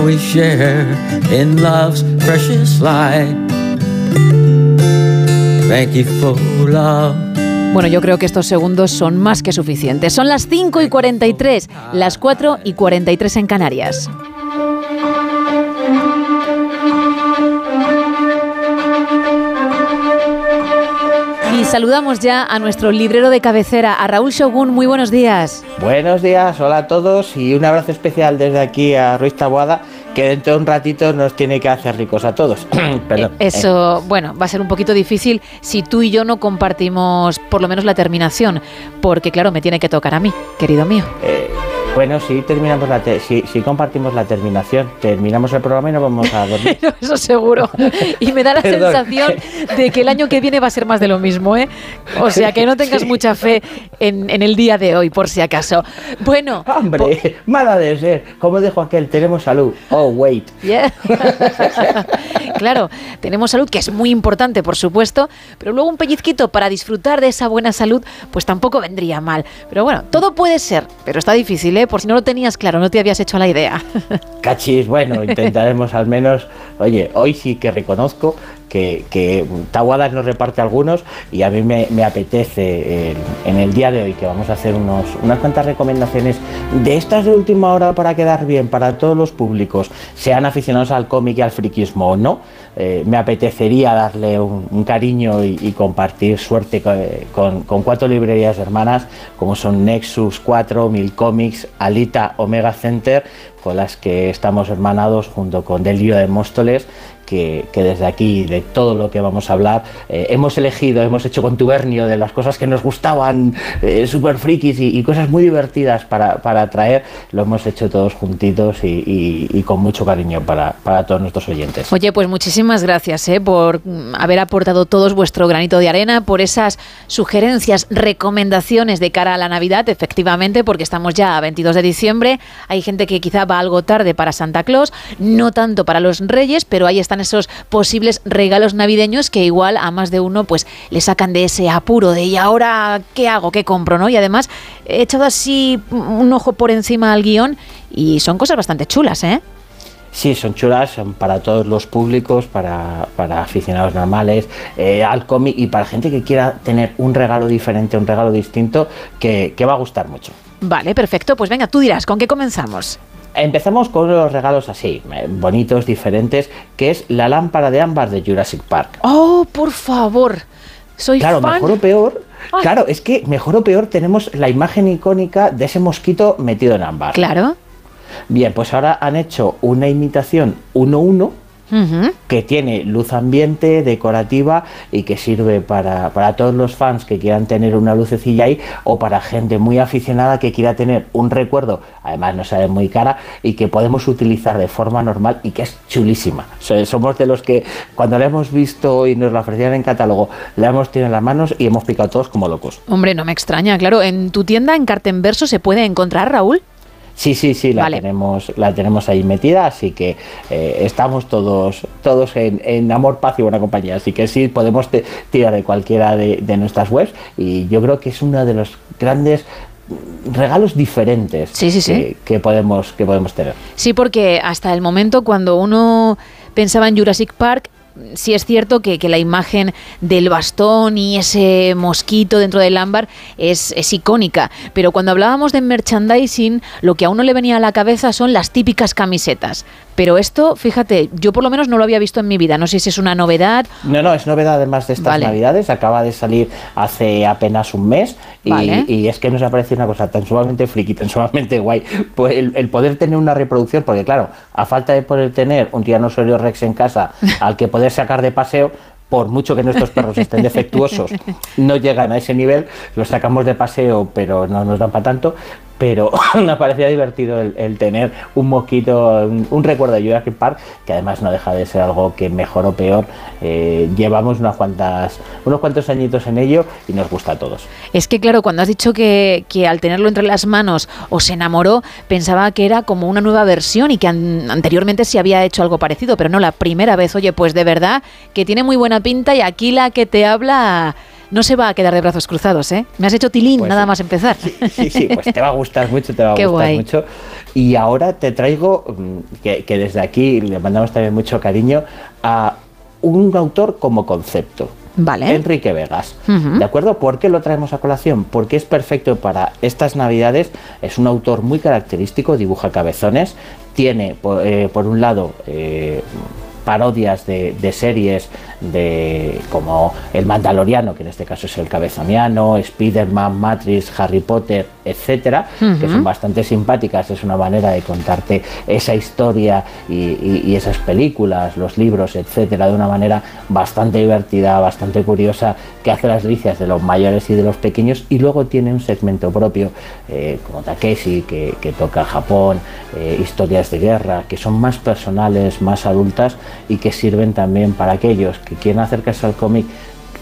We share in love's precious light. Thank you for love. Bueno, yo creo que estos segundos son más que suficientes. Son las 5 y 43, las 4 y 43 en Canarias. Saludamos ya a nuestro librero de cabecera, a Raúl Shogun. Muy buenos días. Buenos días, hola a todos y un abrazo especial desde aquí a Ruiz Taboada, que dentro de un ratito nos tiene que hacer ricos a todos. Perdón. Eso, bueno, va a ser un poquito difícil si tú y yo no compartimos por lo menos la terminación, porque claro, me tiene que tocar a mí, querido mío. Eh, bueno, si terminamos la te- si, si compartimos la terminación, terminamos el programa y nos vamos a dormir. Eso seguro. Y me da la sensación de que el año que viene va a ser más de lo mismo, ¿eh? O sea, que no tengas Sí. mucha fe en, en el día de hoy, por si acaso. Bueno, Hombre, mala de ser. Como dijo aquel, tenemos salud. Oh, wait. Yeah. claro, tenemos salud, que es muy importante, por supuesto, pero luego un pellizquito para disfrutar de esa buena salud, pues tampoco vendría mal. Pero bueno, todo puede ser, pero está difícil, ¿eh? Por si no lo tenías claro, no te habías hecho la idea. Cachis, bueno, intentaremos al menos. Oye, hoy sí que reconozco que, que Tahuadas nos reparte algunos y a mí me, apetece eh, en el día de hoy que vamos a hacer unas cuantas recomendaciones de estas de última hora para quedar bien para todos los públicos, sean aficionados al cómic y al friquismo o no. Eh, me apetecería darle un, cariño y, compartir suerte co- con, con cuatro librerías hermanas como son Nexus 4, Mil Comics, Alita, Omega Center, con las que estamos hermanados junto con Delio de Móstoles, que, desde aquí, de todo lo que vamos a hablar, eh, hemos elegido, hemos hecho contubernio de las cosas que nos gustaban, eh, super frikis y, cosas muy divertidas para, para traer, lo hemos hecho todos juntitos y, con mucho cariño para, para todos nuestros oyentes. Oye, pues muchísimas gracias ¿eh? por mm, haber aportado todos vuestro granito de arena, por esas sugerencias, recomendaciones de cara a la Navidad, efectivamente, porque estamos ya a 22 de diciembre. Hay gente que quizá va algo tarde para Santa Claus, no tanto para los Reyes, pero ahí están esos posibles regalos navideños que igual a más de uno pues le sacan de ese apuro de ¿y ahora qué hago? ¿Qué compro? ¿no? Y además he echado así un ojo por encima al guion y son cosas bastante chulas, ¿eh? Sí, son chulas son para todos los públicos, para, para aficionados normales, eh, al cómic y para gente que quiera tener un regalo diferente, un regalo distinto, que, que va a gustar mucho. Vale, perfecto. Pues venga, tú dirás, ¿con qué comenzamos? Empezamos con los regalos así, eh, bonitos, diferentes, que es la lámpara de ámbar de Jurassic Park. Oh, por favor. Soy Claro, fan. mejor o peor. Ay. Claro, es que mejor o peor tenemos la imagen icónica de ese mosquito metido en ámbar. Claro. Bien, pues ahora han hecho una imitación 1-1 Que tiene luz ambiente, decorativa y que sirve para, para todos los fans que quieran tener una lucecilla ahí o para gente muy aficionada que quiera tener un recuerdo, además no sale muy cara y que podemos utilizar de forma normal y que es chulísima. So- Somos de los que cuando la hemos visto y nos la ofrecían en catálogo, la hemos tenido en las manos y hemos picado todos como locos. Hombre, no me extraña, claro. ¿En tu tienda en Cartenverso se puede encontrar, Raúl? Sí, sí, sí, la Vale. tenemos, la tenemos ahí metida, así que eh, estamos todos, todos en, en amor, paz y buena compañía. Así que sí, podemos te- tirar de cualquiera de, de nuestras webs y yo creo que es uno de los grandes regalos diferentes Que, que podemos, que podemos tener. Sí, porque hasta el momento cuando uno pensaba en Jurassic Park, sí es cierto que, que la imagen del bastón y ese mosquito dentro del ámbar es, es icónica, pero cuando hablábamos de merchandising, lo que a uno le venía a la cabeza son las típicas camisetas. Pero esto, fíjate, yo por lo menos no lo había visto en mi vida, no sé si es una novedad. No, no, es novedad además de estas Vale. navidades, acaba de salir hace apenas un mes y, Vale. y es que nos ha parecido una cosa tan sumamente friki, tan sumamente guay, pues el, el poder tener una reproducción, porque claro, a falta de poder tener un tiranosaurio rex en casa al que poder poder sacar de paseo, por mucho que nuestros perros estén defectuosos, no llegan a ese nivel, los sacamos de paseo, pero no nos dan para tanto. Pero me parecía divertido el, tener un mosquito, un, recuerdo de Jurassic Park, que además no deja de ser algo que mejor o peor eh, llevamos unas cuantas, unos cuantos añitos en ello y nos gusta a todos. Es que, claro, cuando has dicho que, que al tenerlo entre las manos os enamoró, pensaba que era como una nueva versión y que an- anteriormente se había hecho algo parecido, pero no la primera vez. Oye, pues de verdad que tiene muy buena pinta y aquí la que te habla no se va a quedar de brazos cruzados, ¿eh? Me has hecho tilín Pues nada sí. más empezar. Sí, sí, pues te va a gustar mucho, te va a Qué gustar guay. mucho. Y ahora te traigo, mm, que, que desde aquí le mandamos también mucho cariño, a un autor como concepto. Vale. Enrique Vegas. ¿De acuerdo? ¿Por qué lo traemos a colación? Porque es perfecto para estas navidades. Es un autor muy característico, dibuja cabezones. Tiene, por, eh, por un lado, eh, parodias de, de series de como El Mandaloriano, que en este caso es el Cabezoniano, Spider-Man, Matrix, Harry Potter, etcétera, que son bastante simpáticas. Es una manera de contarte esa historia y, y- y esas películas, los libros, etcétera, de una manera bastante divertida, bastante curiosa, que hace las delicias de los mayores y de los pequeños. Y luego tiene un segmento propio, eh, como Takeshi, que, que toca Japón, eh, historias de guerra, que son más personales, más adultas y que sirven también para aquellos que quieren acercarse al cómic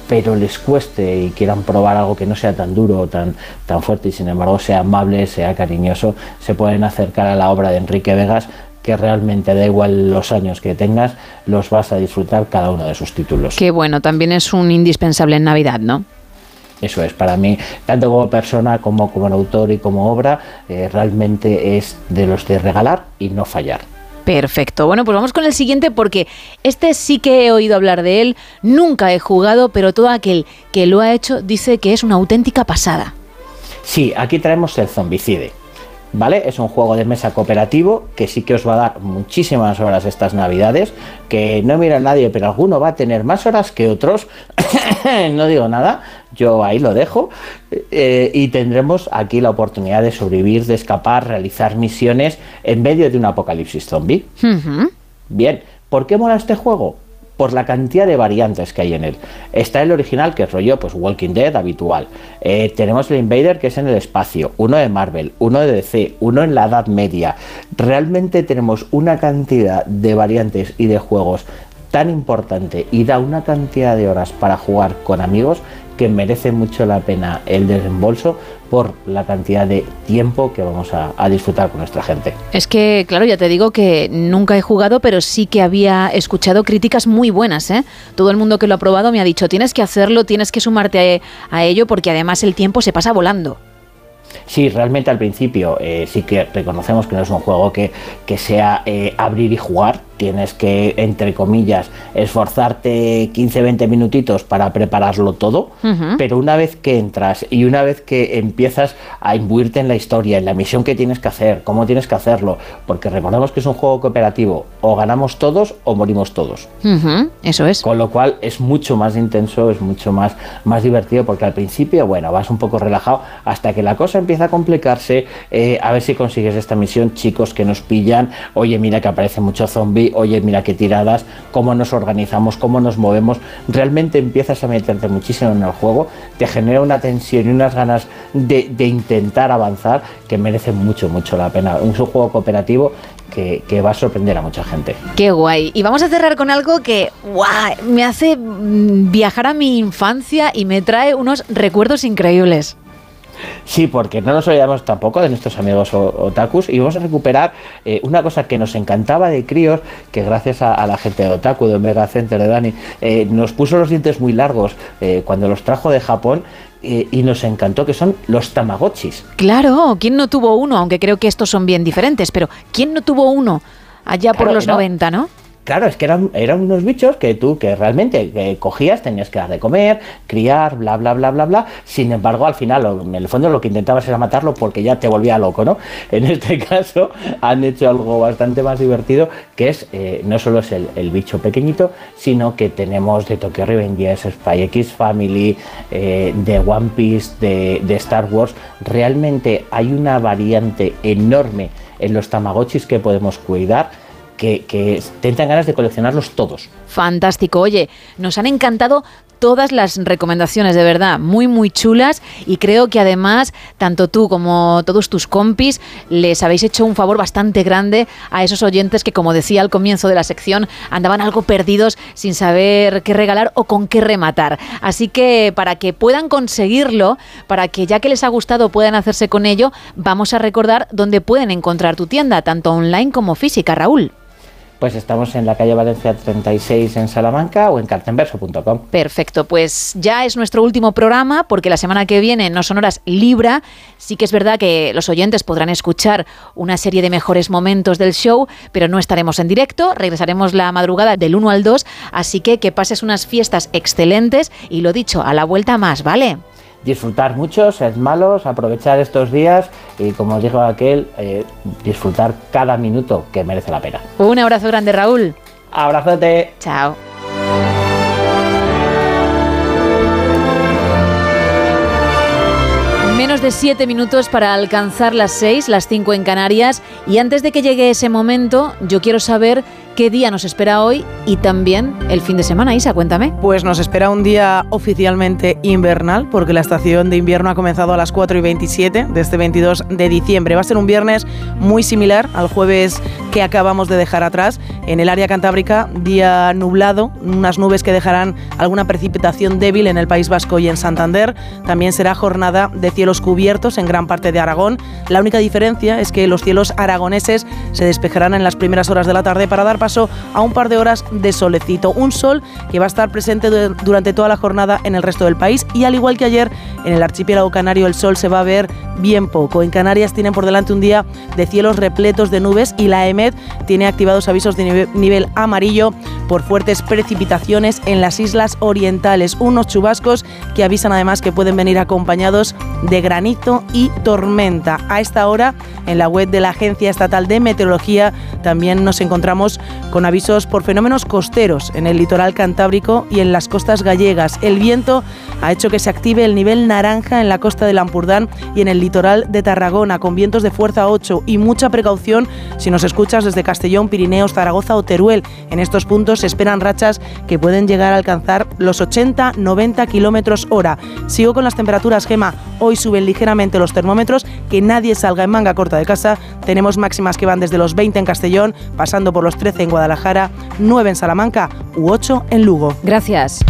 pero les cueste y quieran probar algo que no sea tan duro o tan, tan fuerte y sin embargo sea amable, sea cariñoso, se pueden acercar a la obra de Enrique Vegas que realmente da igual los años que tengas, los vas a disfrutar cada uno de sus títulos. Qué bueno, también es un indispensable en Navidad, ¿no? Eso es, para mí, tanto como persona como como autor y como obra, eh, realmente es de los de regalar y no fallar. Perfecto. Bueno, pues vamos con el siguiente porque este sí que he oído hablar de él, nunca he jugado, pero todo aquel que lo ha hecho dice que es una auténtica pasada. Sí, aquí traemos el Zombicide. ¿Vale? Es un juego de mesa cooperativo que sí que os va a dar muchísimas horas estas navidades, que no mira a nadie, pero alguno va a tener más horas que otros. no digo nada, yo ahí lo dejo. Eh, y tendremos aquí la oportunidad de sobrevivir, de escapar, realizar misiones en medio de un apocalipsis zombie. Bien, ¿por qué mola este juego? Por la cantidad de variantes que hay en él. Está el original, que es rollo, pues Walking Dead habitual. Eh, tenemos el Invader, que es en el espacio. Uno de Marvel, uno de DC, uno en la Edad Media. Realmente tenemos una cantidad de variantes y de juegos tan importante y da una cantidad de horas para jugar con amigos que merece mucho la pena el desembolso por la cantidad de tiempo que vamos a, a disfrutar con nuestra gente. Es que, claro, ya te digo que nunca he jugado, pero sí que había escuchado críticas muy buenas, ¿eh? Todo el mundo que lo ha probado me ha dicho, tienes que hacerlo, tienes que sumarte a, a ello, porque además el tiempo se pasa volando. Sí, realmente al principio eh, sí que reconocemos que no es un juego que, que sea eh, abrir y jugar. Tienes que, entre comillas, esforzarte 15-20 minutitos para prepararlo todo. Pero una vez que entras y una vez que empiezas a imbuirte en la historia, en la misión que tienes que hacer, cómo tienes que hacerlo, porque recordemos que es un juego cooperativo, o ganamos todos o morimos todos. Eso es. Con lo cual es mucho más intenso, es mucho más, más divertido, porque al principio, bueno, vas un poco relajado hasta que la cosa empieza a complicarse. eh, a ver si consigues esta misión, chicos que nos pillan. Oye, mira que aparece mucho zombie, oye, mira qué tiradas, cómo nos organizamos, cómo nos movemos. Realmente empiezas a meterte muchísimo en el juego, te genera una tensión y unas ganas de, intentar avanzar que merece mucho, mucho la pena. Es un juego cooperativo que, va a sorprender a mucha gente. Qué guay. Y vamos a cerrar con algo que me hace mm, viajar a mi infancia y me trae unos recuerdos increíbles. Sí, porque no nos olvidamos tampoco de nuestros amigos otakus y vamos a recuperar eh, una cosa que nos encantaba de críos, que gracias a, a la gente de Otaku, de Omega Center, de Dani, eh, nos puso los dientes muy largos eh, cuando los trajo de Japón y nos encantó, que son los Tamagotchis. Claro, ¿quién no tuvo uno? Aunque creo que estos son bien diferentes, pero ¿quién no tuvo uno allá por los no. 90, no? Claro, es que eran, unos bichos que tú, que realmente cogías, tenías que dar de comer, criar, bla, bla, bla, bla, bla. Sin embargo, al final, en el fondo lo que intentabas era matarlo porque ya te volvía loco, ¿no? En este caso, han hecho algo bastante más divertido, que es, eh, no solo es el, bicho pequeñito, sino que tenemos de Tokyo Revengers, Spy Family, eh, de One Piece, de, de Star Wars. Realmente hay una variante enorme en los Tamagotchis que podemos cuidar que, que te entran ganas de coleccionarlos todos. Fantástico. Oye, nos han encantado todas las recomendaciones, de verdad, muy, muy chulas. Y creo que además, tanto tú como todos tus compis, les habéis hecho un favor bastante grande a esos oyentes que, como decía al comienzo de la sección, andaban algo perdidos sin saber qué regalar o con qué rematar. Así que para que puedan conseguirlo, para que ya que les ha gustado puedan hacerse con ello, vamos a recordar dónde pueden encontrar tu tienda, tanto online como física, Raúl. Pues estamos en la calle Valencia 36 en Salamanca o en cartenverso.com. Perfecto, pues ya es nuestro último programa porque la semana que viene no son horas Libra. Sí que es verdad que los oyentes podrán escuchar una serie de mejores momentos del show, pero no estaremos en directo. Regresaremos la madrugada del 1 al 2, así que que pases unas fiestas excelentes y lo dicho, a la vuelta más, ¿vale? Disfrutar mucho, sed malos, aprovechar estos días y como dijo aquel, eh, disfrutar cada minuto que merece la pena. Un abrazo grande, Raúl. Abrazote. Chao. Menos de siete minutos para alcanzar las seis, las cinco en Canarias. Y antes de que llegue ese momento, yo quiero saber qué día nos espera hoy y también el fin de semana. Isa, cuéntame. Pues nos espera un día oficialmente invernal, porque la estación de invierno ha comenzado a las 4 y 27 de este 22 de diciembre. Va a ser un viernes muy similar al jueves que acabamos de dejar atrás. En el área cantábrica, día nublado, unas nubes que dejarán alguna precipitación débil en el País Vasco y en Santander. También será jornada de cielos cubiertos en gran parte de Aragón. La única diferencia es que los cielos aragoneses se despejarán en las primeras horas de la tarde para dar paso a un par de horas de solecito. Un sol que va a estar presente du- durante toda la jornada en el resto del país y al igual que ayer en el archipiélago canario el sol se va a ver bien poco. En Canarias tienen por delante un día de cielos repletos de nubes y la EMED tiene activados avisos de nive- nivel amarillo por fuertes precipitaciones en las islas orientales. Unos chubascos que avisan además que pueden venir acompañados de granizo y tormenta. A esta hora en la web de la Agencia Estatal de Meteorología también nos encontramos con avisos por fenómenos costeros en el litoral cantábrico y en las costas gallegas. El viento ha hecho que se active el nivel naranja en la costa del Ampurdán y en el litoral de Tarragona con vientos de fuerza 8 y mucha precaución si nos escuchas desde Castellón, Pirineos, Zaragoza o Teruel. En estos puntos se esperan rachas que pueden llegar a alcanzar los 80-90 kilómetros hora. Sigo con las temperaturas, Gema. Hoy suben ligeramente los termómetros, que nadie salga en manga corta de casa. Tenemos máximas que van desde los 20 en Castellón, pasando por los 13 en Guadalajara, 9 en Salamanca u 8 en Lugo. Gracias.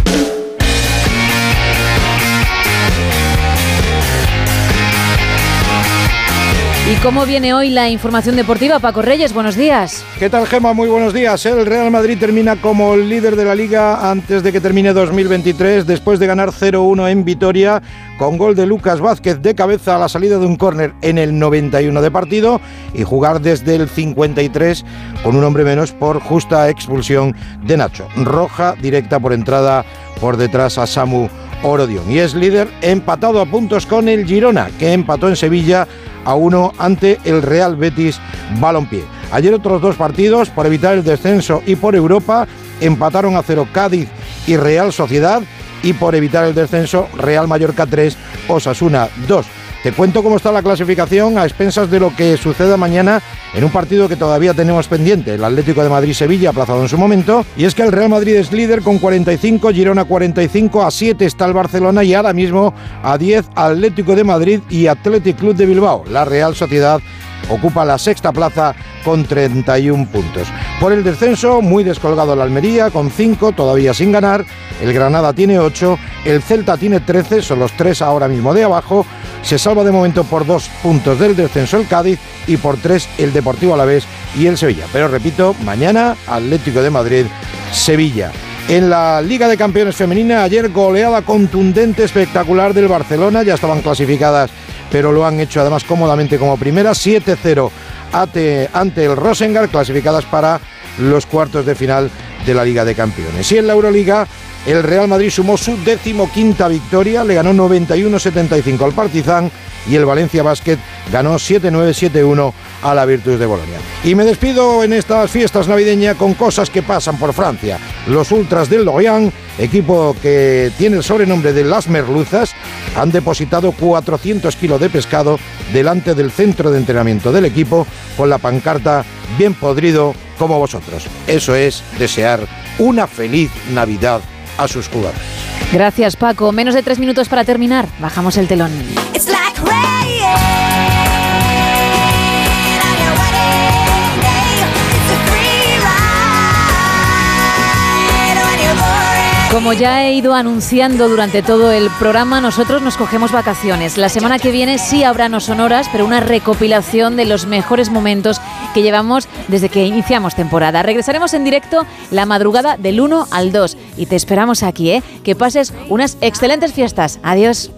¿Y cómo viene hoy la información deportiva? Paco Reyes, buenos días. ¿Qué tal, Gema? Muy buenos días. El Real Madrid termina como líder de la liga antes de que termine 2023, después de ganar 0-1 en Vitoria, con gol de Lucas Vázquez de cabeza a la salida de un córner en el 91 de partido y jugar desde el 53 con un hombre menos por justa expulsión de Nacho. Roja directa por entrada por detrás a Samu Orodion. Y es líder empatado a puntos con el Girona, que empató en Sevilla a uno ante el Real Betis Balompié. Ayer otros dos partidos por evitar el descenso y por Europa empataron a cero Cádiz y Real Sociedad y por evitar el descenso Real Mallorca 3, Osasuna 2. Te cuento cómo está la clasificación a expensas de lo que suceda mañana en un partido que todavía tenemos pendiente, el Atlético de Madrid-Sevilla, aplazado en su momento. Y es que el Real Madrid es líder con 45, Girona 45, a 7 está el Barcelona y ahora mismo a 10 Atlético de Madrid y Athletic Club de Bilbao. La Real Sociedad ocupa la sexta plaza con 31 puntos. Por el descenso, muy descolgado el Almería con 5, todavía sin ganar. El Granada tiene 8, el Celta tiene 13, son los tres ahora mismo de abajo. Se salva de momento por dos puntos del descenso el Cádiz y por tres el Deportivo Alavés y el Sevilla. Pero repito, mañana Atlético de Madrid, Sevilla. En la Liga de Campeones Femenina, ayer goleada contundente, espectacular del Barcelona. Ya estaban clasificadas, pero lo han hecho además cómodamente como primera. 7-0 ante, ante el Rosengar, clasificadas para los cuartos de final de la Liga de Campeones. Y en la Euroliga, el Real Madrid sumó su decimoquinta victoria, le ganó 91-75 al Partizan y el Valencia Basket ganó 7-9-7-1 a la Virtus de Bolonia. Y me despido en estas fiestas navideñas con cosas que pasan por Francia. Los ultras del Lorient, equipo que tiene el sobrenombre de Las Merluzas, han depositado 400 kilos de pescado delante del centro de entrenamiento del equipo con la pancarta bien podrido como vosotros. Eso es desear una feliz Navidad a sus jugadores. Gracias, Paco. Menos de tres minutos para terminar. Bajamos el telón. It's like Como ya he ido anunciando durante todo el programa, nosotros nos cogemos vacaciones. La semana que viene sí habrá no sonoras, pero una recopilación de los mejores momentos que llevamos desde que iniciamos temporada. Regresaremos en directo la madrugada del 1 al 2 y te esperamos aquí, ¿eh? Que pases unas excelentes fiestas. Adiós.